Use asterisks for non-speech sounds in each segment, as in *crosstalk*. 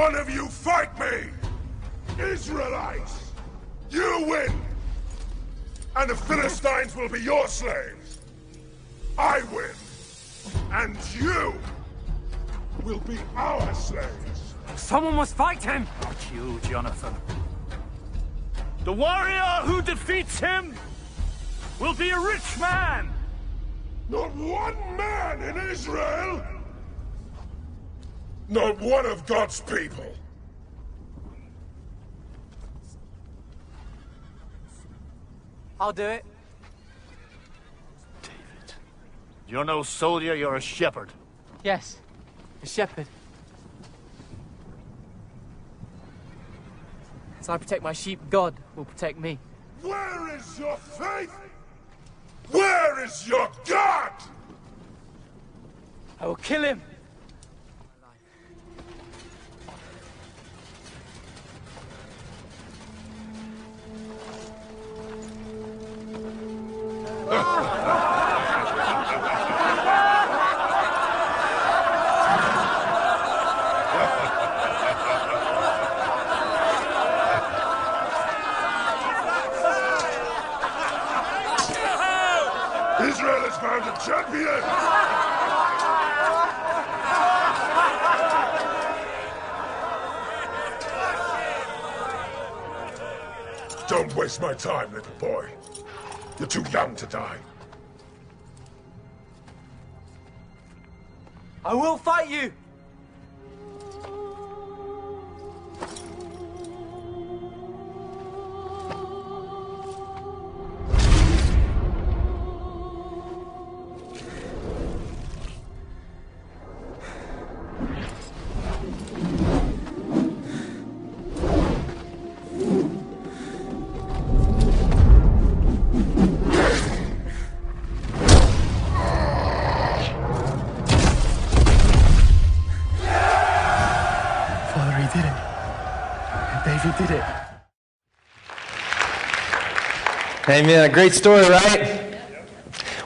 one of you fight me! Israelites! You win! And the Philistines will be your slaves! I win! And you will be our slaves! Someone must fight him! Not you, Jonathan. The warrior who defeats him will be a rich man! Not one man in Israel! Not one of God's people! I'll do it. David. You're no soldier, you're a shepherd. Yes, a shepherd. As I protect my sheep, God will protect me. Where is your faith? Where is your God? I will kill him. Israel has found a champion! Don't waste my time, little boy. You're too young to die. I will fight you. David did it. Amen. A great story, right?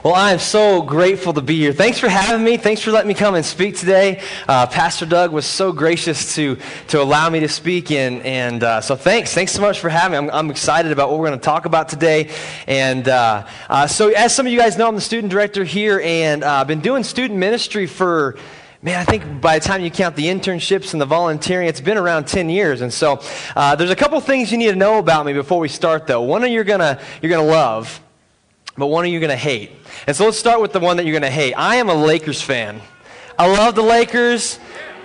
Well, I am so grateful to be here. Thanks for having me. Thanks for letting me come and speak today. Uh, Pastor Doug was so gracious to, to allow me to speak, and, and uh, so thanks. Thanks so much for having me. I'm, I'm excited about what we're going to talk about today. And uh, uh, so, as some of you guys know, I'm the student director here, and uh, I've been doing student ministry for Man, I think by the time you count the internships and the volunteering, it's been around 10 years. And so uh, there's a couple things you need to know about me before we start, though. One of you're going to you're gonna love, but one of you are going to hate. And so let's start with the one that you're going to hate. I am a Lakers fan. I love the Lakers.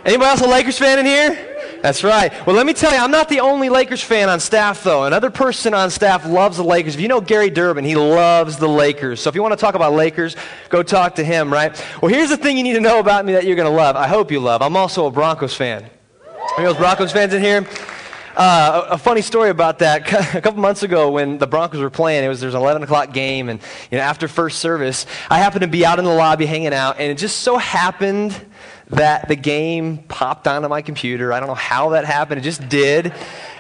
Anybody else a Lakers fan in here? That's right. Well, let me tell you, I'm not the only Lakers fan on staff, though. Another person on staff loves the Lakers. If you know Gary Durbin, he loves the Lakers. So if you want to talk about Lakers, go talk to him, right? Well, here's the thing you need to know about me that you're going to love. I hope you love. I'm also a Broncos fan. Any of those Broncos fans in here? Uh, a, a funny story about that. *laughs* A couple months ago, when the Broncos were playing, it was there's an 11 o'clock game, and you know after first service, I happened to be out in the lobby hanging out, and it just so happened that the game popped onto my computer. I don't know how that happened. It just did.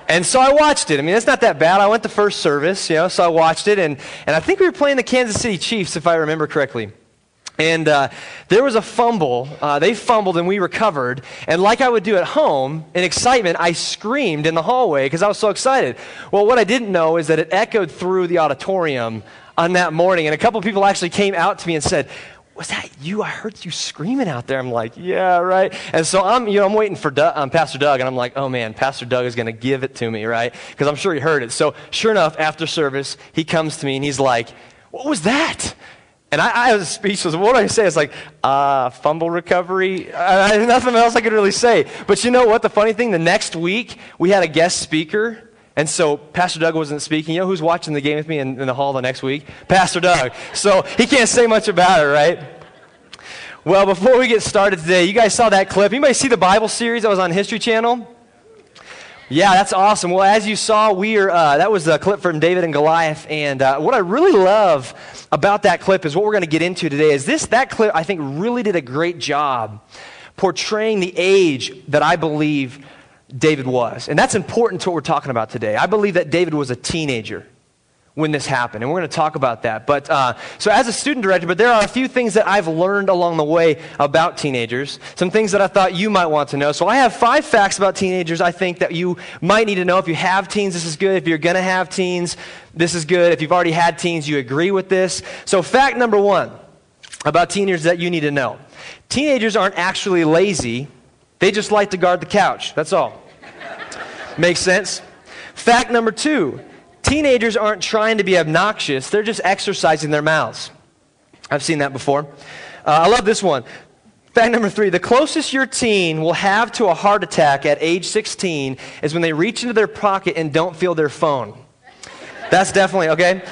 And so I watched it. I mean, it's not that bad. I went to first service, you know, so I watched it. And, and I think we were playing the Kansas City Chiefs, if I remember correctly. And uh, there was a fumble. Uh, they fumbled and we recovered. And like I would do at home, in excitement, I screamed in the hallway because I was so excited. Well, what I didn't know is that it echoed through the auditorium on that morning. And a couple people actually came out to me and said, was that you? I heard you screaming out there. I'm like, yeah, right. And so I'm, you know, I'm waiting for Doug, um, Pastor Doug, and I'm like, oh man, Pastor Doug is going to give it to me, right? Because I'm sure he heard it. So sure enough, after service, he comes to me and he's like, what was that? And I, I was speechless. What do I say? It's like, uh, fumble recovery. I, I, nothing else I could really say. But you know what? The funny thing, the next week, we had a guest speaker. And so Pastor Doug wasn't speaking. You know who's watching the game with me in, in the hall the next week? Pastor Doug. So he can't say much about it, right? Well, before we get started today, you guys saw that clip. Anybody see the Bible series that was on History Channel? Yeah, that's awesome. Well, as you saw, we are, uh, that was a clip from David and Goliath. And uh, what I really love about that clip is what we're going to get into today. Is this that clip? I think really did a great job portraying the age that I believe David was, and that's important to what we're talking about today. I believe that David was a teenager when this happened. And we're going to talk about that. But uh, so, as a student director, but there are a few things that I've learned along the way about teenagers, some things that I thought you might want to know. So, I have five facts about teenagers I think that you might need to know. If you have teens, this is good. If you're going to have teens, this is good. If you've already had teens, you agree with this. So, fact number one about teenagers that you need to know teenagers aren't actually lazy, they just like to guard the couch. That's all. Makes sense? Fact number two teenagers aren't trying to be obnoxious, they're just exercising their mouths. I've seen that before. Uh, I love this one. Fact number three the closest your teen will have to a heart attack at age 16 is when they reach into their pocket and don't feel their phone. That's definitely, okay?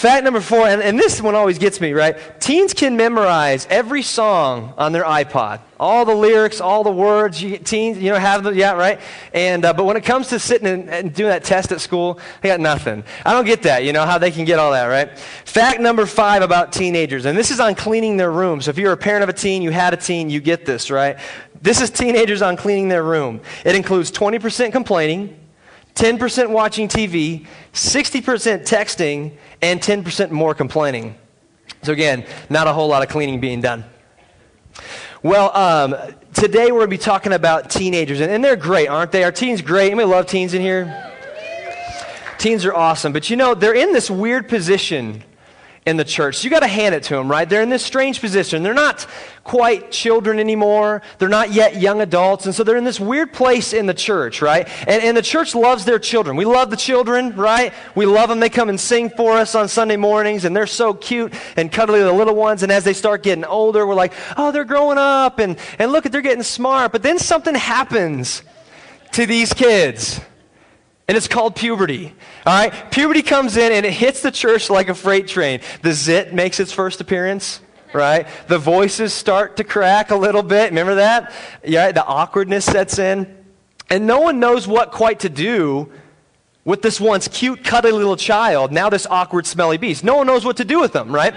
Fact number four, and, and this one always gets me, right? Teens can memorize every song on their iPod. All the lyrics, all the words, you, teens, you know, have them, yeah, right? And, uh, but when it comes to sitting and, and doing that test at school, they got nothing. I don't get that, you know, how they can get all that, right? Fact number five about teenagers, and this is on cleaning their room. So if you're a parent of a teen, you had a teen, you get this, right? This is teenagers on cleaning their room. It includes 20% complaining, 10% watching TV, 60% texting, and 10% more complaining. So, again, not a whole lot of cleaning being done. Well, um, today we're going to be talking about teenagers, and, and they're great, aren't they? Are teens great? Anybody love teens in here? Teens are awesome, but you know, they're in this weird position in the church. You got to hand it to them, right? They're in this strange position. They're not quite children anymore. They're not yet young adults. And so they're in this weird place in the church, right? And, and the church loves their children. We love the children, right? We love them. They come and sing for us on Sunday mornings, and they're so cute and cuddly, the little ones. And as they start getting older, we're like, oh, they're growing up, and, and look at, they're getting smart. But then something happens to these kids and it's called puberty. All right? Puberty comes in and it hits the church like a freight train. The zit makes its first appearance, right? The voices start to crack a little bit. Remember that? Yeah, the awkwardness sets in. And no one knows what quite to do with this once cute, cuddly little child, now this awkward, smelly beast. No one knows what to do with them, right?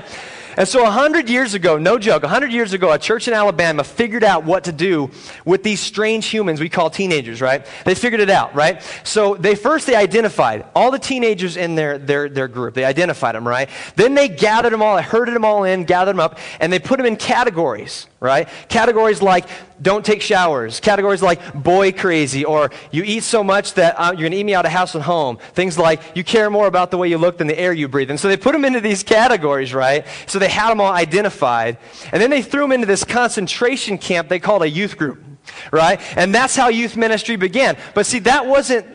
And so, 100 years ago, no joke, 100 years ago, a church in Alabama figured out what to do with these strange humans we call teenagers, right? They figured it out, right? So, they first they identified all the teenagers in their, their, their group. They identified them, right? Then they gathered them all, herded them all in, gathered them up, and they put them in categories, right? Categories like don't take showers, categories like boy crazy, or you eat so much that uh, you're going to eat me out of house and home. Things like you care more about the way you look than the air you breathe. And so they put them into these categories, right? So they had them all identified. And then they threw them into this concentration camp they called a youth group, right? And that's how youth ministry began. But see, that wasn't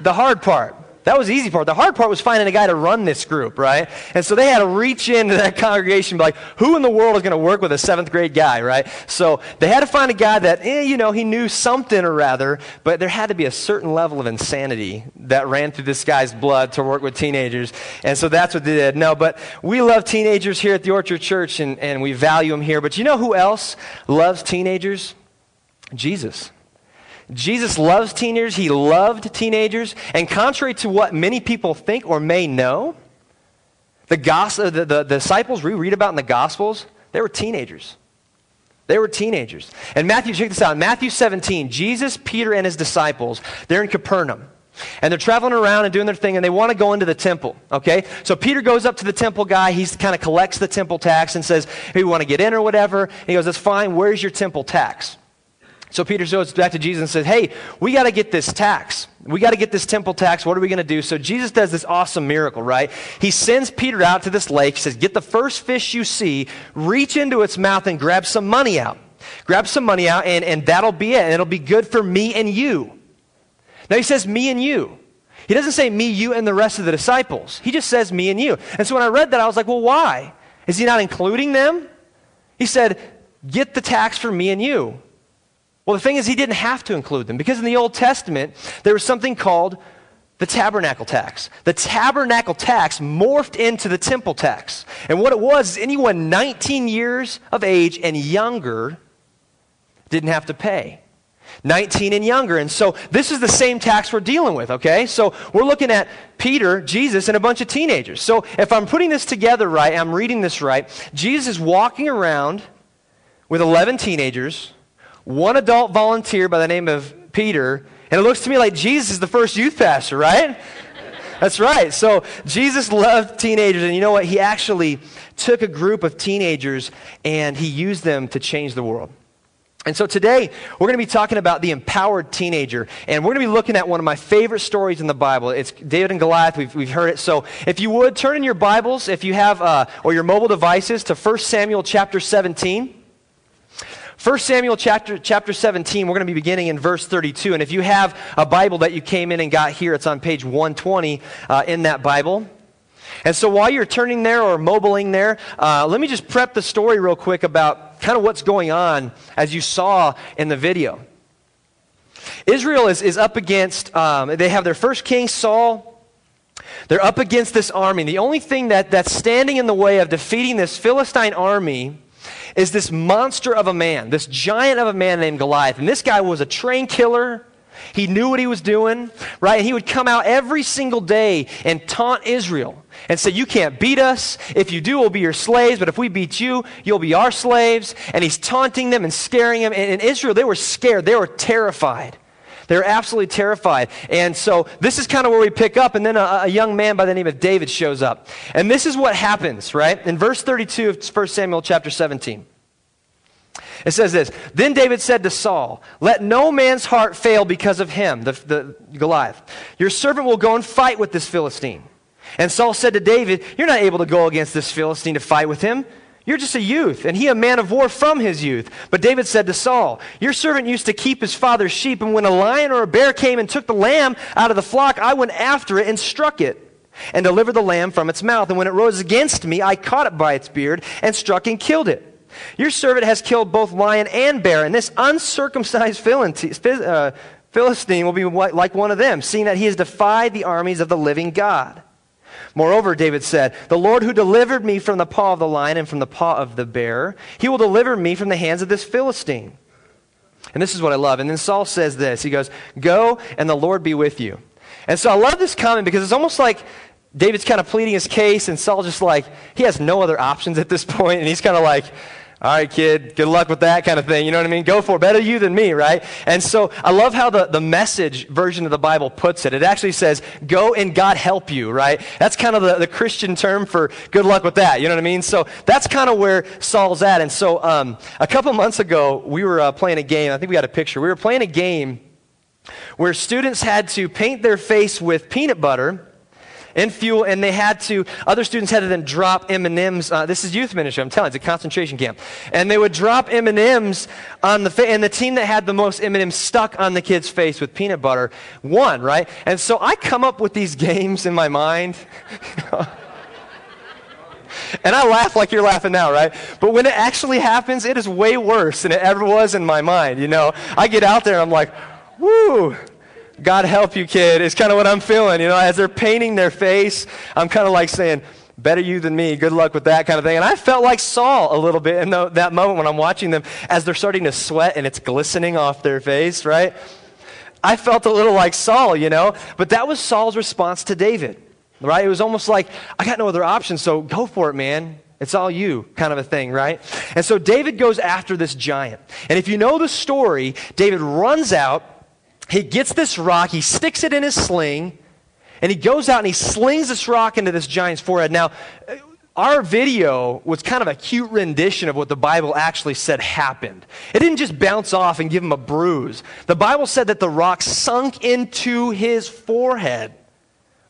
the hard part. That was the easy part. The hard part was finding a guy to run this group, right? And so they had to reach into that *laughs* congregation and be like, who in the world is going to work with a seventh grade guy, right? So they had to find a guy that, eh, you know, he knew something or rather, but there had to be a certain level of insanity that ran through this guy's blood to work with teenagers. And so that's what they did. No, but we love teenagers here at the Orchard Church and, and we value them here. But you know who else loves teenagers? Jesus. Jesus loves teenagers. He loved teenagers. And contrary to what many people think or may know, the, gospel, the, uh, the, the disciples we read about in the Gospels, they were teenagers. They were teenagers. And Matthew, check this out. Matthew 17, Jesus, Peter, and his disciples, they're in Capernaum. And they're traveling around and doing their thing, and they want to go into the temple. Okay? So Peter goes up to the temple guy. He kind of collects the temple tax and says, Hey, we want to get in or whatever. And he goes, That's fine. Where's your temple tax? So Peter goes back to Jesus and says, Hey, we got to get this tax. We got to get this temple tax. What are we going to do? So Jesus does this awesome miracle, right? He sends Peter out to this lake. He says, Get the first fish you see, reach into its mouth, and grab some money out. Grab some money out, and, and that'll be it. And it'll be good for me and you. Now he says, Me and you. He doesn't say me, you, and the rest of the disciples. He just says me and you. And so when I read that, I was like, Well, why? Is he not including them? He said, Get the tax for me and you. Well, the thing is, he didn't have to include them because in the Old Testament, there was something called the tabernacle tax. The tabernacle tax morphed into the temple tax. And what it was is anyone 19 years of age and younger didn't have to pay. 19 and younger. And so this is the same tax we're dealing with, okay? So we're looking at Peter, Jesus, and a bunch of teenagers. So if I'm putting this together right, I'm reading this right, Jesus is walking around with 11 teenagers one adult volunteer by the name of Peter, and it looks to me like Jesus is the first youth pastor, right? That's right. So Jesus loved teenagers, and you know what? He actually took a group of teenagers and he used them to change the world. And so today, we're going to be talking about the empowered teenager. And we're going to be looking at one of my favorite stories in the Bible. It's David and Goliath. We've, we've heard it. So if you would, turn in your Bibles, if you have, uh, or your mobile devices, to 1 Samuel chapter 17. 1 Samuel chapter, chapter 17, we're going to be beginning in verse 32. And if you have a Bible that you came in and got here, it's on page 120 uh, in that Bible. And so while you're turning there or mobiling there, uh, let me just prep the story real quick about kind of what's going on as you saw in the video. Israel is, is up against, um, they have their first king, Saul. They're up against this army. The only thing that, that's standing in the way of defeating this Philistine army is this monster of a man, this giant of a man named Goliath. And this guy was a train killer. He knew what he was doing, right? And he would come out every single day and taunt Israel and say, You can't beat us. If you do, we'll be your slaves. But if we beat you, you'll be our slaves. And he's taunting them and scaring them. And in Israel, they were scared, they were terrified. They were absolutely terrified. And so this is kind of where we pick up. And then a, a, young man by the name of David shows up. And this is what happens, right? In verse 32 of 1 Samuel chapter 17. It says this Then David said to Saul, Let no man's heart fail because of him, the, the Goliath. Your servant will go and fight with this Philistine. And Saul said to David, You're not able to go against this Philistine to fight with him. You're just a youth, and he a man of war from his youth. But David said to Saul, Your servant used to keep his father's sheep, and when a lion or a bear came and took the lamb out of the flock, I went after it and struck it, and delivered the lamb from its mouth. And when it rose against me, I caught it by its beard, and struck and killed it. Your servant has killed both lion and bear, and this uncircumcised uh, Philistine will be like one of them, seeing that he has defied the armies of the living God. Moreover, David said, The Lord who delivered me from the paw of the lion and from the paw of the bear, he will deliver me from the hands of this Philistine. And this is what I love. And then Saul says this He goes, Go and the Lord be with you. And so I love this comment because it's almost like David's kind of pleading his case, and Saul just like, he has no other options at this point, and he's kind of like, all right, kid, good luck with that kind of thing. You know what I mean? Go for it. Better you than me, right? And so I love how the, the message version of the Bible puts it. It actually says, go and God help you, right? That's kind of the, the Christian term for good luck with that. You know what I mean? So that's kind of where Saul's at. And so um, a couple months ago, we were uh, playing a game. I think we got a picture. We were playing a game where students had to paint their face with peanut butter in fuel, and they had to, other students had to then drop M&Ms. Uh, this is youth ministry, I'm telling you, it's a concentration camp. And they would drop M&Ms on the, and the team that had the most M&Ms stuck on the kid's face with peanut butter won, right? And so I come up with these *laughs* games in my mind. *laughs* And I laugh like you're laughing now, right? But when it actually happens, it is way worse than it ever was in my mind, you know? I get out there and I'm like, woo, God help you, kid, is kind of what I'm feeling. You know, as they're painting their face, I'm kind of like saying, better you than me. Good luck with that kind of thing. And I felt like Saul a little bit in the, that moment when I'm watching them as they're starting to sweat and it's glistening off their face, right? I felt a little like Saul, you know? But that was Saul's response to David, right? It was almost like, I got no other option, so go for it, man. It's all you, kind of a thing, right? And so David goes after this giant. And if you know the story, David runs out he gets this rock, he sticks it in his sling, and he goes out and he slings this rock into this giant's forehead. Now, uh, our video was kind of a cute rendition of what the Bible actually said happened. It didn't just bounce off and give him a bruise. The Bible said that the rock sunk into his forehead.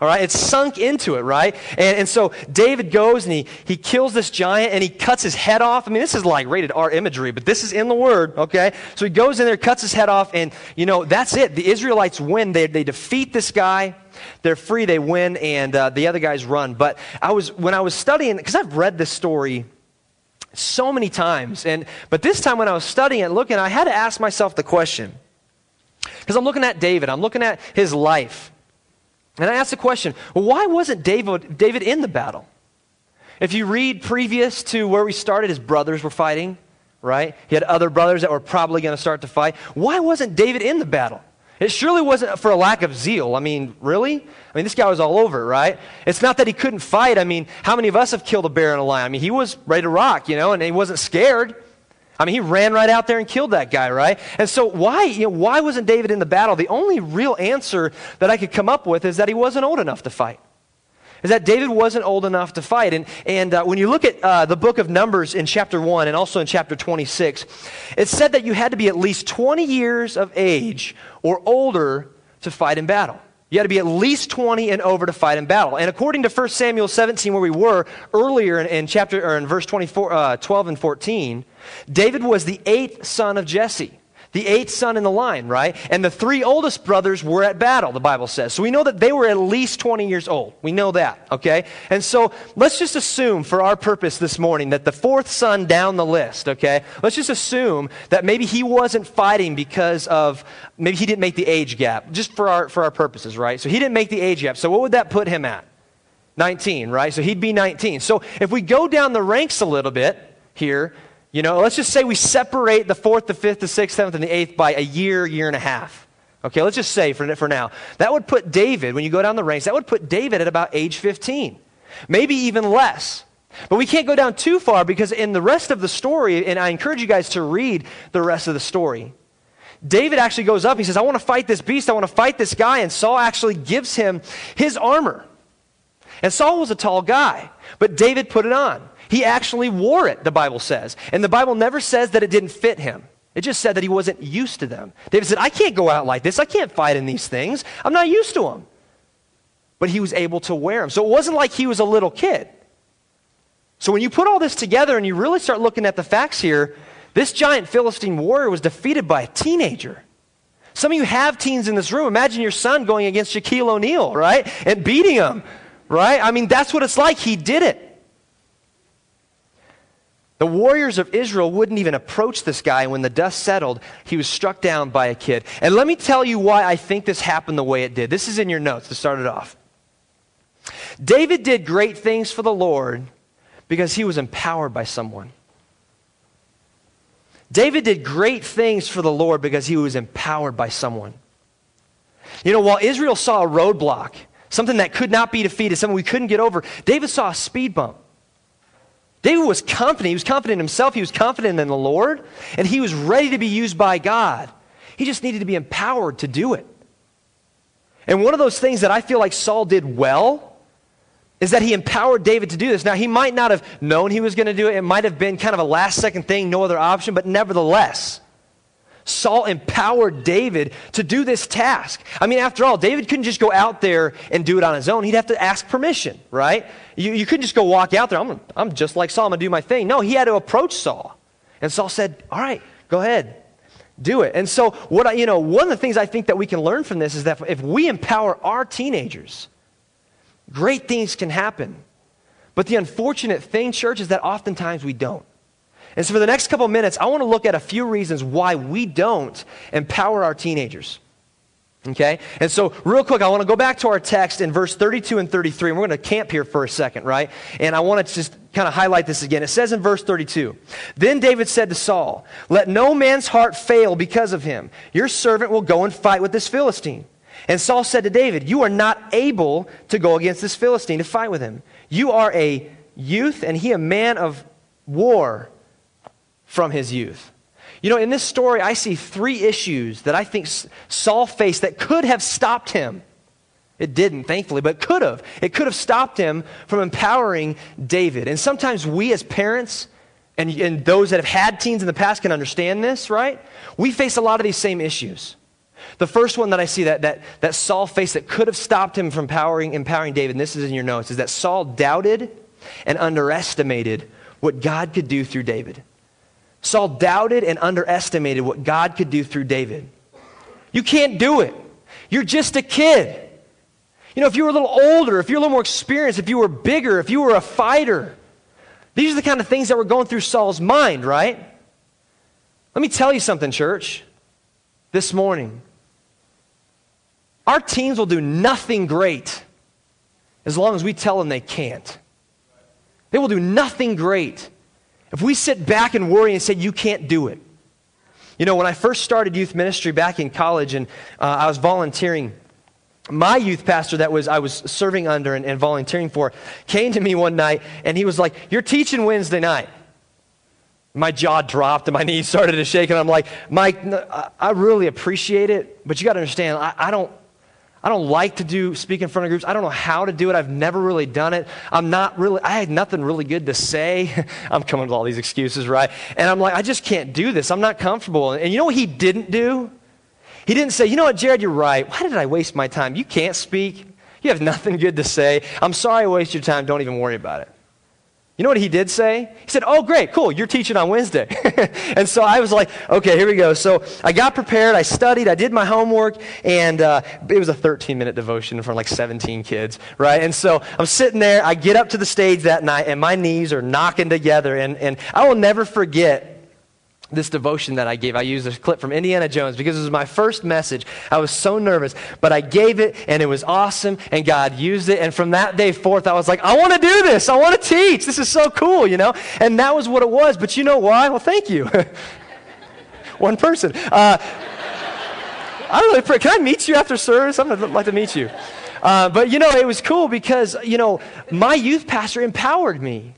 All right, it's sunk into it, right? And, and so David goes and he, he kills this giant and he cuts his head off. I mean, this is like rated R imagery, but this is in the Word, okay? So he goes in there, cuts his head off, and, you know, that's it. The Israelites win. They, they defeat this guy. They're free, they win, and uh, the other guys run. But I was, when I was studying, because I've read this story so many times, and, but this time when I was studying and looking, I had to ask myself the question. Because I'm looking at David, I'm looking at his life. And I asked the question well, why wasn't David, David in the battle? If you read previous to where we started, his brothers were fighting, right? He had other brothers that were probably going to start to fight. Why wasn't David in the battle? It surely wasn't for a lack of zeal. I mean, really? I mean, this guy was all over, right? It's not that he couldn't fight. I mean, how many of us have killed a bear and a lion? I mean, he was ready to rock, you know, and he wasn't scared. I mean, he ran right out there and killed that guy, right? And so, why, you know, why wasn't David in the battle? The only real answer that I could come up with is that he wasn't old enough to fight. Is that David wasn't old enough to fight. And, and uh, when you look at uh, the book of Numbers in chapter 1 and also in chapter 26, it said that you had to be at least 20 years of age or older to fight in battle. You had to be at least 20 and over to fight in battle. And according to 1 Samuel 17, where we were earlier in, in chapter or in verse 24, uh, 12 and 14, David was the eighth son of Jesse the eighth son in the line, right? And the three oldest brothers were at battle, the Bible says. So we know that they were at least 20 years old. We know that, okay? And so let's just assume for our purpose this morning that the fourth son down the list, okay? Let's just assume that maybe he wasn't fighting because of, maybe he didn't make the age gap, just for our, for our purposes, right? So he didn't make the age gap. So what would that put him at? 19, right? So he'd be 19. So if we go down the ranks a little bit here, you know, let's just say we separate the fourth, the fifth, the sixth, seventh, and the eighth by a year, year and a half. Okay, let's just say for, for now. That would put David, when you go down the ranks, that would put David at about age 15, maybe even less. But we can't go down too far because in the rest of the story, and I encourage you guys to read the rest of the story, David actually goes up. He says, I want to fight this beast. I want to fight this guy. And Saul actually gives him his armor. And Saul was a tall guy, but David put it on. He actually wore it, the Bible says. And the Bible never says that it didn't fit him. It just said that he wasn't used to them. David said, I can't go out like this. I can't fight in these things. I'm not used to them. But he was able to wear them. So it wasn't like he was a little kid. So when you put all this together and you really start looking at the facts here, this giant Philistine warrior was defeated by a teenager. Some of you have teens in this room. Imagine your son going against Shaquille O'Neal, right? And beating him, right? I mean, that's what it's like. He did it. The warriors of Israel wouldn't even approach this guy. When the dust settled, he was struck down by a kid. And let me tell you why I think this happened the way it did. This is in your notes to start it off. David did great things for the Lord because he was empowered by someone. David did great things for the Lord because he was empowered by someone. You know, while Israel saw a roadblock, something that could not be defeated, something we couldn't get over, David saw a speed bump. David was confident. He was confident in himself. He was confident in the Lord. And he was ready to be used by God. He just needed to be empowered to do it. And one of those things that I feel like Saul did well is that he empowered David to do this. Now, he might not have known he was going to do it. It might have been kind of a last second thing, no other option, but nevertheless, Saul empowered David to do this task. I mean, after all, David couldn't just go out there and do it on his own. He'd have to ask permission, right? You, you couldn't just go walk out there. I'm, I'm just like Saul. I'm going to do my thing. No, he had to approach Saul. And Saul said, All right, go ahead. Do it. And so, what I, you know, one of the things I think that we can learn from this is that if we empower our teenagers, great things can happen. But the unfortunate thing, church, is that oftentimes we don't. And so, for the next couple minutes, I want to look at a few reasons why we don't empower our teenagers. Okay? And so, real quick, I want to go back to our text in verse 32 and 33, and we're going to camp here for a second, right? And I want to just kind of highlight this again. It says in verse 32 Then David said to Saul, Let no man's heart fail because of him. Your servant will go and fight with this Philistine. And Saul said to David, You are not able to go against this Philistine to fight with him. You are a youth, and he a man of war from his youth. You know, in this story, I see three issues that I think Saul faced that could have stopped him. It didn't, thankfully, but could have. It could have stopped him from empowering David. And sometimes we as parents and, and those that have had teens in the past can understand this, right? We face a lot of these same issues. The first one that I see that, that, that Saul faced that could have stopped him from empowering, empowering David, and this is in your notes, is that Saul doubted and underestimated what God could do through David. Saul doubted and underestimated what God could do through David. You can't do it. You're just a kid. You know, if you were a little older, if you're a little more experienced, if you were bigger, if you were a fighter, these are the kind of things that were going through Saul's mind, right? Let me tell you something, church, this morning. Our teens will do nothing great as long as we tell them they can't. They will do nothing great if we sit back and worry and say, you can't do it. You know, when I first started youth ministry back in college and uh, I was volunteering, my youth pastor that was I was serving under and, and volunteering for came to me one night and he was like, You're teaching Wednesday night. My jaw dropped and my *laughs* knees started to shake. And I'm like, Mike, I really appreciate it, but you got to understand, I, I don't. I don't like to do speak in front of groups. I don't know how to do it. I've never really done it. I'm not really, I had nothing really good to say. *laughs* I'm coming with all these excuses, right? And I'm like, I just can't do this. I'm not comfortable. And you know what he didn't do? He didn't say, you know what, Jared, you're right. Why did I waste my time? You can't speak. You have nothing good to say. I'm sorry I wasted your time. Don't even worry about it. You know what he did say? He said, Oh, great, cool, you're teaching on Wednesday. *laughs* and so I was like, Okay, here we go. So I got prepared, I studied, I did my homework, and uh, it was a 13 minute devotion in front of like 17 kids, right? And so I'm sitting there, I get up to the stage that night, and my knees are knocking together. And, and I will never forget this devotion that I gave. I used a clip from Indiana Jones because it was my first message. I was so nervous, but I gave it and it was awesome and God used it. And from that day forth, I was like, I want to do this. I want to teach. This is so cool, you know? And that was what it was. But you know why? Well, thank you. *laughs* One person. Uh, I really pray. Can I meet you after service? I'd like to meet you. Uh, but you know, it was cool because, you know, my youth pastor empowered me.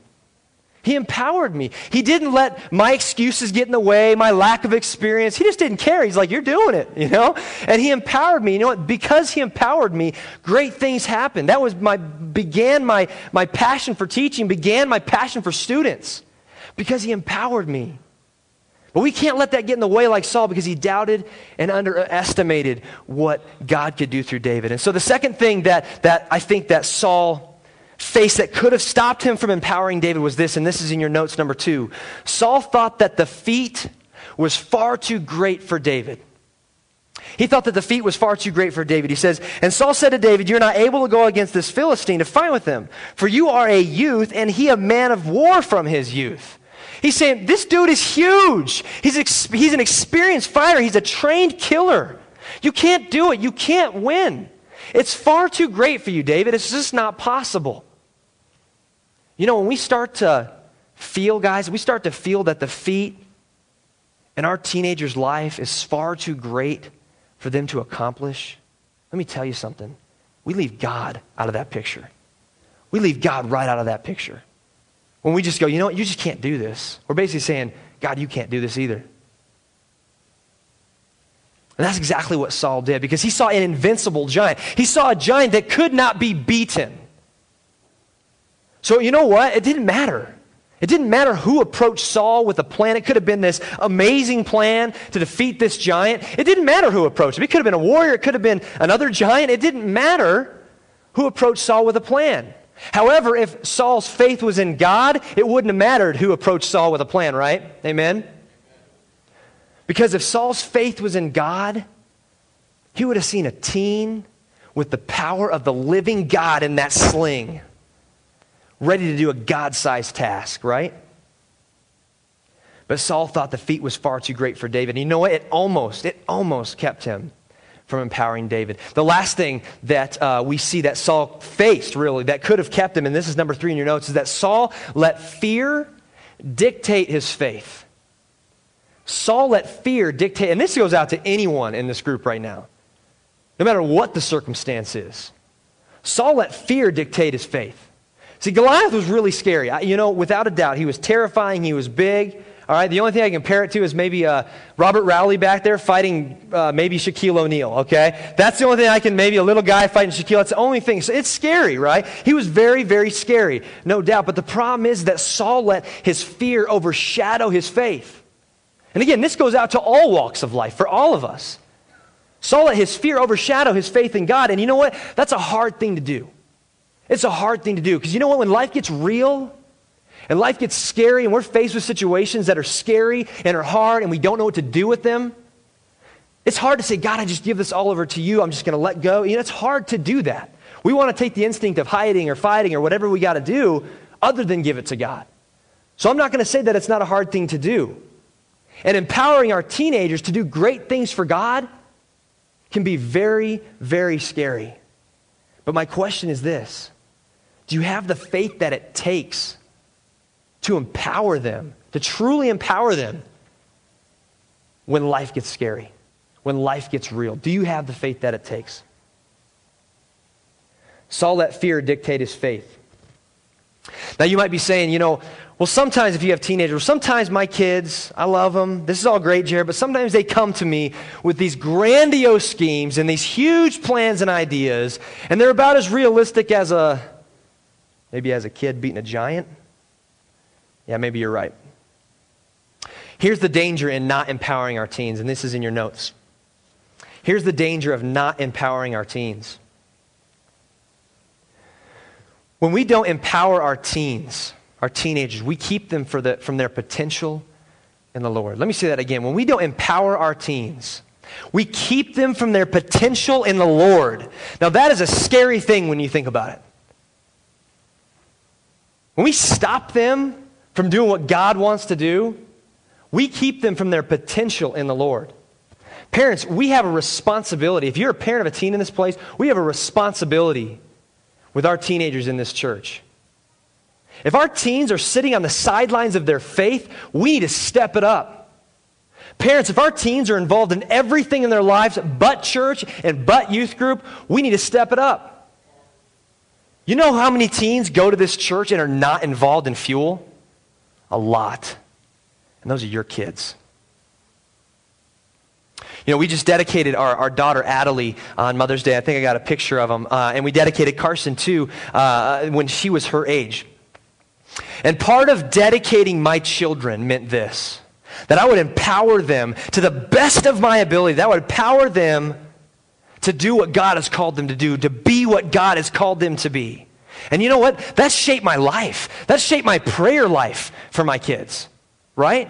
He empowered me. He didn't let my excuses get in the way, my lack of experience. He just didn't care. He's like, You're doing it, *laughs* you know? And he empowered me. You know what? Because he empowered me, great things happened. That was my began my, my passion for teaching, began my passion for students. Because he empowered me. But we can't let that get in the way like Saul because he doubted and underestimated what God could do through David. And so the second thing that, that I think that Saul face that could have stopped him from empowering David was this, and this is in your notes number two. Saul thought that the feat was far too great for David. He thought that the feat was far too great for David. He says, And Saul said to David, You're not able to go against this Philistine to fight with him, for you are a youth, and he a man of war from his youth. He's saying, This dude is huge. He's, ex- he's an experienced fighter, he's a trained killer. You can't do it, you can't win. It's far too great for you, David. It's just not possible. You know, when we start to feel, guys, we start to feel that the feat in our teenager's life is far too great for them to accomplish, let me tell you something. We leave God out of that picture. We leave God right out of that picture. When we just go, you know what, you just can't do this. We're basically saying, God, you can't do this either. And that's exactly what Saul did because he saw an invincible giant. He saw a giant that could not be beaten. So, you know what? It didn't matter. It didn't matter who approached Saul with a plan. It could have been this amazing plan to defeat this giant. It didn't matter who approached him. It could have been a warrior. It could have been another giant. It didn't matter who approached Saul with a plan. However, if Saul's faith was in God, it wouldn't have mattered who approached Saul with a plan, right? Amen? Because if Saul's faith was in God, he would have seen a teen with the power of the living God in that sling ready to do a God sized task, right? But Saul thought the feat was far too great for David. You know what? It almost, it almost kept him from empowering David. The last thing that uh, we see that Saul faced, really, that could have kept him, and this is number three in your notes, is that Saul let fear dictate his faith. Saul let fear dictate, and this goes out to anyone in this group right now, no matter what the circumstance is. Saul let fear dictate his faith. See, Goliath was really scary. I, you know, without a doubt, he was terrifying. He was big. All right, the only thing I can compare it to is maybe uh, Robert Rowley back there fighting uh, maybe Shaquille O'Neal, okay? That's the only thing I can, maybe a little guy fighting Shaquille. That's the only thing. So it's scary, right? He was very, very scary, no doubt. But the problem is that Saul let his fear overshadow his faith. And again, this goes out to all walks of life, for all of us. Saul let his fear overshadow his faith in God. And you know what? That's a hard thing to do. It's a hard thing to do because you know what? When life gets real and life gets scary and we're faced with situations that are scary and are hard and we don't know what to do with them, it's hard to say, God, I just give this all over to you. I'm just going to let go. You know, it's hard to do that. We want to take the instinct of hiding or fighting or whatever we got to do other than give it to God. So I'm not going to say that it's not a hard thing to do. And empowering our teenagers to do great things for God can be very, very scary. But my question is this do you have the faith that it takes to empower them, to truly empower them when life gets scary, when life gets real? Do you have the faith that it takes? Saul let fear dictate his faith. Now, you might be saying, you know, well, sometimes if you have teenagers, sometimes my kids, I love them. This is all great, Jared, but sometimes they come to me with these grandiose schemes and these huge plans and ideas, and they're about as realistic as a, maybe as a kid beating a giant. Yeah, maybe you're right. Here's the danger in not empowering our teens, and this is in your notes. Here's the danger of not empowering our teens. When we don't empower our teens, our teenagers, we keep them the, from their potential in the Lord. Let me say that again. When we don't empower our teens, we keep them from their potential in the Lord. Now, that is a scary thing when you think about it. When we stop them from doing what God wants to do, we keep them from their potential in the Lord. Parents, we have a responsibility. If you're a parent of a teen in this place, we have a responsibility with our teenagers in this church. If our teens are sitting on the sidelines of their faith, we need to step it up. Parents, if our teens are involved in everything in their lives but church and but youth group, we need to step it up. You know how many teens go to this church and are not involved in fuel? A lot. And those are your kids. You know, we just dedicated our, our daughter Adelie on Mother's Day. I think I got a picture of him. Uh, and we dedicated Carson too uh, when she was her age. And part of dedicating my children meant this that I would empower them to the best of my ability, that I would empower them to do what God has called them to do, to be what God has called them to be. And you know what? That shaped my life. That shaped my prayer life for my kids, right?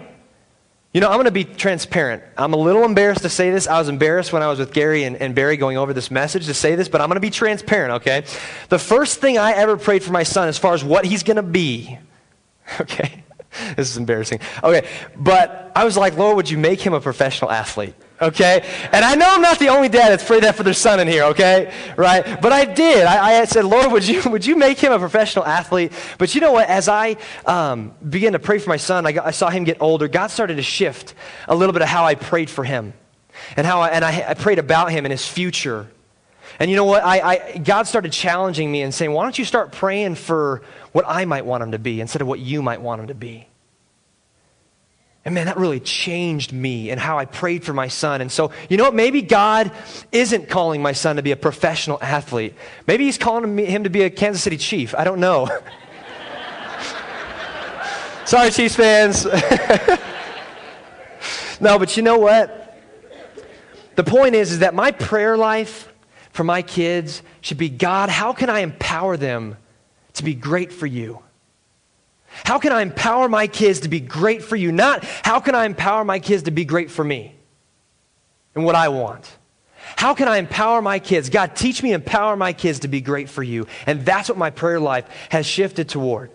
You know, I'm going to be transparent. I'm a little embarrassed to say this. I was embarrassed when I was with Gary and, and Barry going over this message to say this, but I'm going to be transparent, okay? The first thing I ever prayed for my son as far as what he's going to be, *laughs* okay? this is embarrassing. Okay, but I was like, Lord, would you make him a professional athlete? Okay? And I know I'm not the only dad that's prayed that for their son in here, okay? Right? But I did. I, I said, Lord, would you, would you make him a professional athlete? But you know what? As I um, began to pray for my son, I, got, I, saw him get older. God started to shift a little bit of how I prayed for him and how I, and I, I prayed about him and his future. And you know what? I, I, God started challenging me and saying, why don't you start praying for what I might want him to be instead of what you might want him to be? And man, that really changed me and how I prayed for my son. And so, you know what? Maybe God isn't calling my son to be a professional athlete. Maybe he's calling him to be a Kansas City Chief. I don't know. *laughs* Sorry, Chiefs fans. *laughs* no, but you know what? The point is, is that my prayer life for my kids should be God, how can I empower them to be great for you? How can I empower my kids to be great for you? Not how can I empower my kids to be great for me and what I want. How can I empower my kids? God, teach me, empower my kids to be great for you. And that's what my prayer life has shifted toward.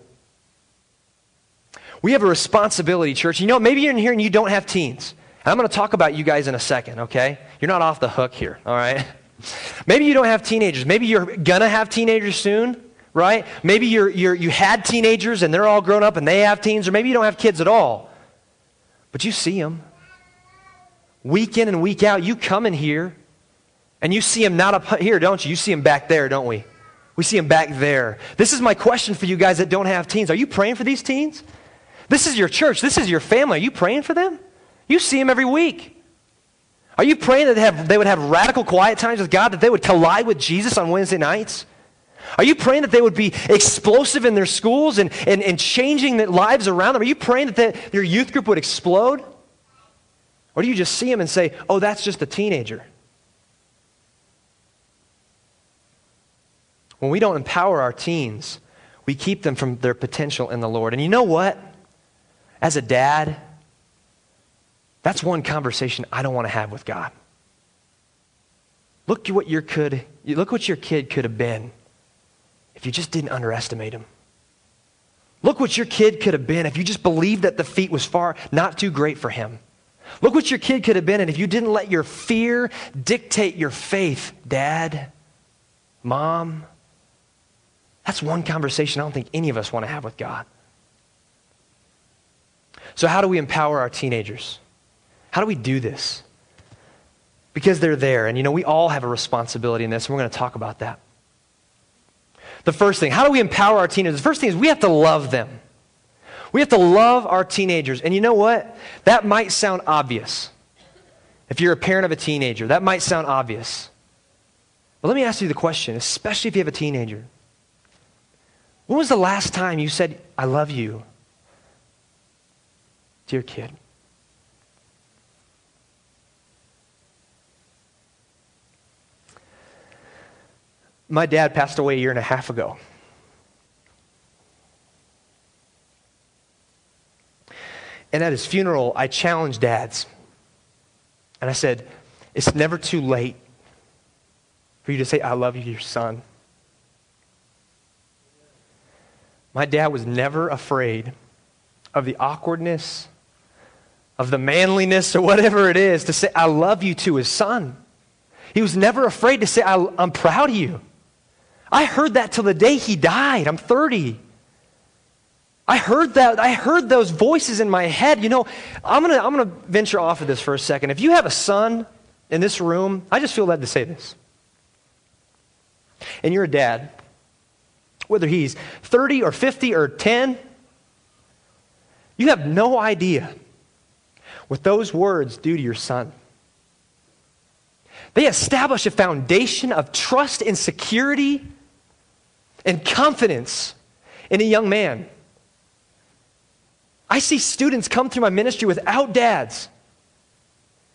We have a responsibility, church. You know, maybe you're in here and you don't have teens. And I'm going to talk about you guys in a second, okay? You're not off the hook here, all right? *laughs* Maybe you don't have teenagers. Maybe you're going to have teenagers soon right? Maybe you're, you're, you had teenagers and they're all grown up and they have teens, or maybe you don't have kids at all. But you see them. Week in and week out, you come in here and you see them not up here, don't you? You see them back there, don't we? We see them back there. This is my question for you guys that don't have teens. Are you praying for these teens? This is your church. This is your family. Are you praying for them? You see them every week. Are you praying that they, have, they would have radical quiet times with God, that they would collide with Jesus on Wednesday nights? Are you praying that they would be explosive in their schools and, and, and changing the lives around them? Are you praying that they, your youth group would explode? Or do you just see them and say, oh, that's just a teenager? When we don't empower our teens, we keep them from their potential in the Lord. And you know what? As a dad, that's one conversation I don't want to have with God. Look what your could look what your kid could have been if you just didn't underestimate him. Look what your kid could have been if you just believed that the feat was far not too great for him. Look what your kid could have been and if you didn't let your fear dictate your faith, dad, mom. That's one conversation I don't think any of us want to have with God. So, how do we empower our teenagers? How do we do this? Because they're there. And, you know, we all have a responsibility in this, and we're going to talk about that. The first thing. How do we empower our teenagers? The first thing is we have to love them. We have to love our teenagers. And you know what? That might sound obvious. If you're a parent of a teenager, that might sound obvious. But let me ask you the question, especially if you have a teenager. When was the last time you said, I love you your kid? My dad passed away a year and a half ago. And at his funeral, I challenged dads. And I said, It's never too late for you to say, I love you your son. My dad was never afraid of the awkwardness, of the manliness, or whatever it is to say, I love you to his son. He was never afraid to say, I'm proud of you. I heard that till the day he died. I'm 30. I heard that. I heard those voices in my head. You know, I'm to I'm to venture off of this for a second. If you have a son in this room, I just feel led to say this. And you're a dad, whether he's 30 or 50 or 10, you have no idea what those words do to your son. They establish a foundation of trust and security and confidence in a young man. I see students come through my ministry without dads.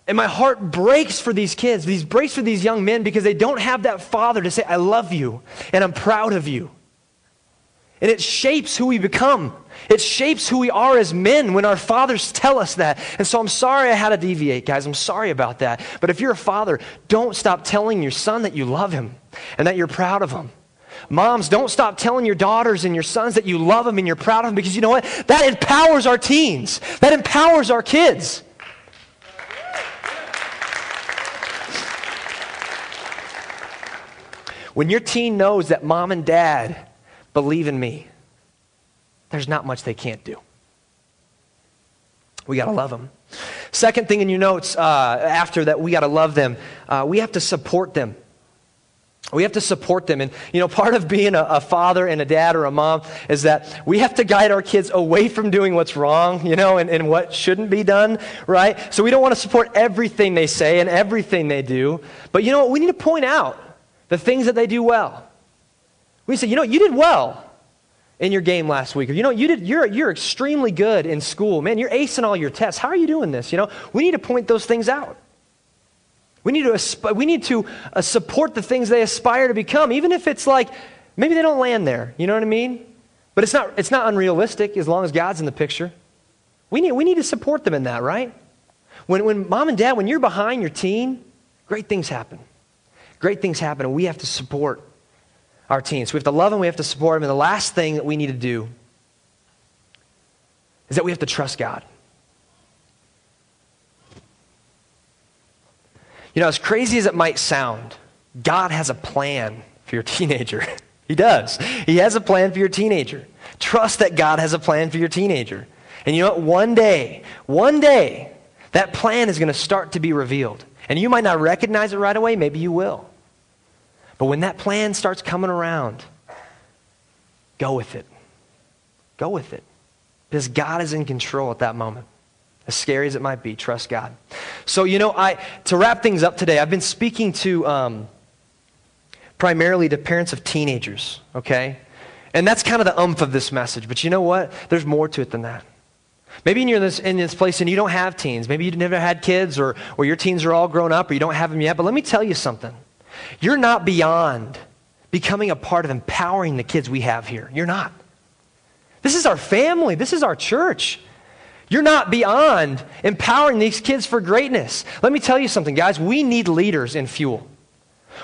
And my heart breaks for these kids, these breaks for these young men because they don't have that father to say, I love you and I'm proud of you. And it shapes who we become. It shapes who we are as men when our fathers tell us that. And so I'm sorry I had to deviate, guys. I'm sorry about that. But if you're a father, don't stop telling your son that you love him and that you're proud of him. Moms, don't stop telling your daughters and your sons that you love them and you're proud of them because you know what? That empowers our teens, that empowers our kids. When your teen knows that mom and dad believe in me, there's not much they can't do. We got to love them. Second thing in your notes uh, after that, we got to love them. Uh, we have to support them. We have to support them. And, you know, part of being a, a, father and a dad or a mom is that we have to guide our kids away from doing what's wrong, you know, and, and what shouldn't be done, right? So we don't want to support everything they say and everything they do. But, you know what? We need to point out the things that they do well. We say, you know, you did well in your game last week. Or, you know, you did, you're, you're extremely good in school. Man, you're acing all your tests. How are you doing this? You know, we need to point those things out. We need to, asp- we need to uh, support the things they aspire to become, even if it's like maybe they don't land there. You know what I mean? But it's not, it's not unrealistic as long as God's in the picture. We need, we need to support them in that, right? When, when mom and dad, when you're behind your teen, great things happen. Great things happen, and we have to support our teens. We have to love them, we have to support them. And the last thing that we need to do is that we have to trust God. You know, as crazy as it might sound, God has a plan for your *laughs* teenager. he does. He has a plan for your teenager. Trust that God has a plan for your teenager. And you know what? One day, one day, that plan is going to start to be revealed. And you might not recognize it right away, maybe you will. But when that plan starts coming around, go with it. Go with it. Because God is in control at that moment. As scary as it might be, trust God. So, you know, I, to wrap things up today, I've been speaking to um, primarily to parents of teenagers, okay? And that's kind of the umph of this message. But you know what? There's more to it than that. Maybe you're in this, in this place and you don't have teens. Maybe you've never had kids or, or your teens are all grown up or you don't have them yet. But let me tell you something. You're not beyond becoming a part of empowering the kids we have here. You're not. This is our family. This is our church. You're not beyond empowering these kids for greatness. Let me tell you something, guys. We need leaders in fuel.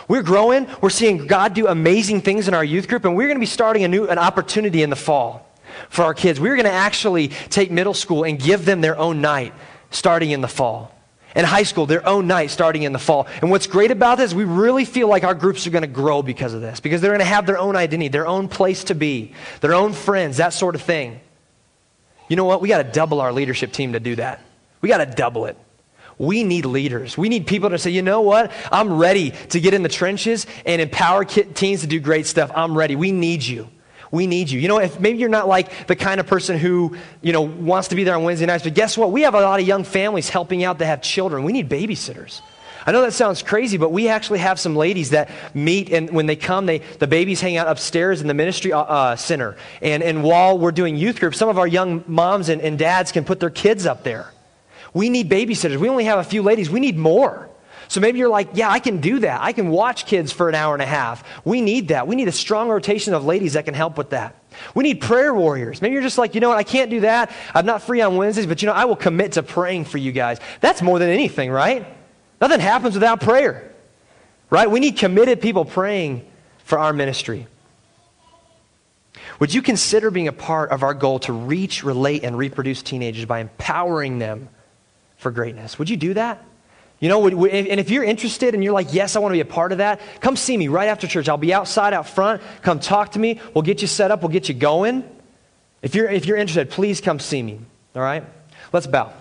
We're growing. We're seeing God do amazing things in our youth group, and we're going to be starting a new an opportunity in the fall for our kids. We're going to actually take middle school and give them their own night starting in the fall. And high school, their own night starting in the fall. And what's great about this, we really feel like our groups are going to grow because of this, because they're going to have their own identity, their own place to be, their own friends, that sort of thing. You know what? We got to double our leadership team to do that. We got to double it. We need leaders. We need people to say, you know what? I'm ready to get in the trenches and empower teens to do great stuff. I'm ready. We need you. We need you. You know, if maybe you're not like the kind of person who, you know, wants to be there on Wednesday nights, but guess what? We have a lot of young families helping out that have children. We need babysitters. I know that sounds crazy, but we actually have some ladies that meet, and when they come, they, the babies hang out upstairs in the ministry uh, uh, center. And, and while we're doing youth groups, some of our young moms and, and dads can put their kids up there. We need babysitters. We only have a few ladies. We need more. So maybe you're like, yeah, I can do that. I can watch kids for an hour and a half. We need that. We need a strong rotation of ladies that can help with that. We need prayer warriors. Maybe you're just like, you know what, I can't do that. I'm not free on Wednesdays, but you know, I will commit to praying for you guys. That's more than anything, right? Nothing happens without prayer, right? We need committed people praying for our ministry. Would you consider being a part of our goal to reach, relate, and reproduce teenagers by empowering them for greatness? Would you do that? You know, and if you're interested and you're like, yes, I want to be a part of that, come see me right after church. I'll be outside out front. Come talk to me. We'll get you set up. We'll get you going. If you're, if you're interested, please come see me. All right? Let's bow.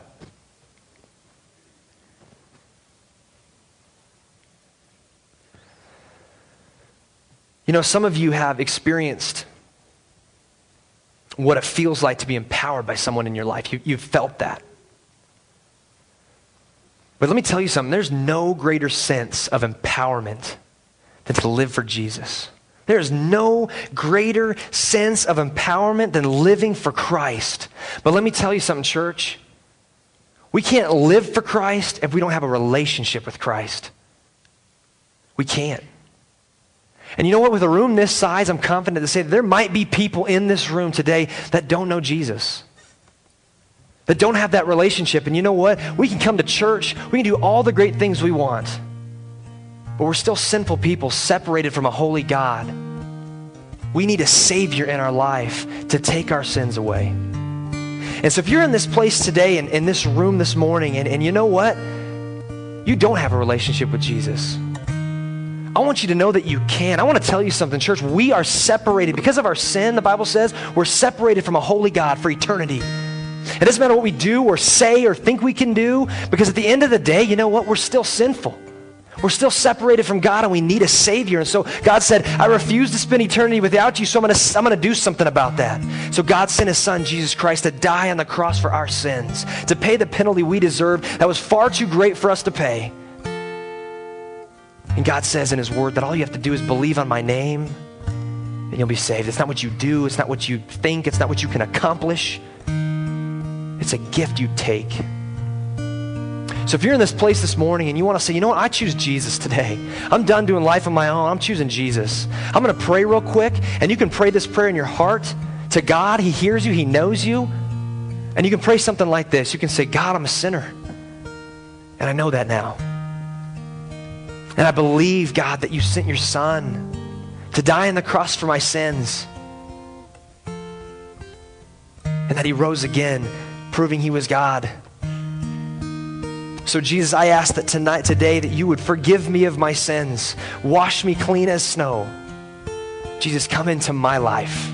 You know, some of you have experienced what it feels like to be empowered by someone in your life. You, you've felt that. But let me tell you something there's no greater sense of empowerment than to live for Jesus. There is no greater sense of empowerment than living for Christ. But let me tell you something, church. We can't live for Christ if we don't have a relationship with Christ. We can't. And you know what? With a room this size, I'm confident to say there might be people in this room today that don't know Jesus that don't have that relationship. And you know what? We can come to church, we can do all the great things we want, but we're still sinful people separated from a holy God. We need a Savior in our life to take our sins away. And so, if you're in this place today and in this room this morning, and, and you know what? You don't have a relationship with Jesus. I want you to know that you can. I want to tell you something, church. We are separated because of our sin, the Bible says, we're separated from a holy God for eternity. It doesn't matter what we do or say or think we can do, because at the end of the day, you know what? We're still sinful. We're still separated from God and we need a Savior. And so God said, I refuse to spend eternity without you, so I'm going to I'm to do something about that. So God sent His Son, Jesus Christ, to die on the cross for our sins, to pay the penalty we deserved that was far too great for us to pay. And God says in His Word that all you have to do is believe on my name and you'll be saved. It's not what you do, it's not what you think, it's not what you can accomplish. It's a gift you take. So if you're in this place this morning and you want to say, you know what, I choose Jesus today. I'm done doing life on my own. I'm choosing Jesus. I'm going to pray real quick, and you can pray this prayer in your heart to God. He hears you, He knows you. And you can pray something like this. You can say, God, I'm a sinner. And I know that now. And I believe, God, that you sent your Son to die on the cross for my sins. And that He rose again proving he was God. So, Jesus, I ask that tonight, today, that you would forgive me of my sins, wash me clean as snow. Jesus, come into my life.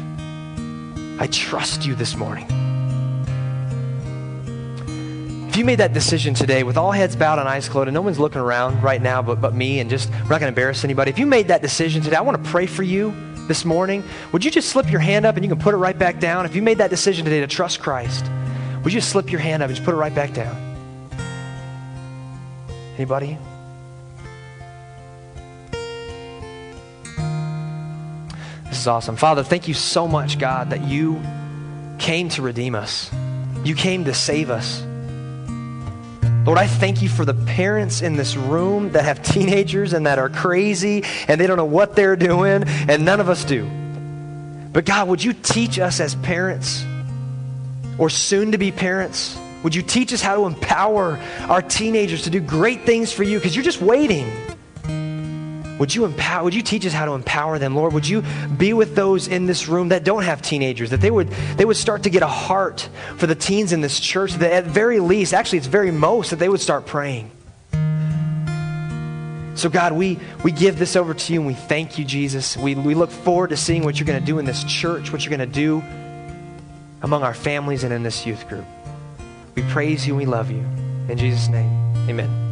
I trust you this morning. If you made that decision today with all heads bowed and eyes closed, and no one's looking around right now but, but me, and just, we're not going to embarrass anybody. If you made that decision today, I want to pray for you this morning. Would you just slip your hand up and you can put it right back down? If you made that decision today to trust Christ, would you just slip your hand up and just put it right back down? Anybody? This is awesome. Father, thank you so much, God, that you came to redeem us. You came to save us. Lord, I thank you for the parents in this room that have teenagers and that are crazy and they don't know what they're doing, and none of us do. But God, would you teach us as parents? or soon to be parents, would you teach us how to empower our teenagers to do great things for you? Because you're just waiting. Would you empower, would you teach us how to empower them, Lord? Would you be with those in this room that don't have teenagers, that they would, they would start to get a heart for the teens in this church, that at very least, actually it's very most, that they would start praying. So, God, we, we give this over to you and we thank you, Jesus. We, we look forward to seeing what you're going to do in this church, what you're going to do among our families and in this youth group. We praise you and we love you. In Jesus' name. Amen.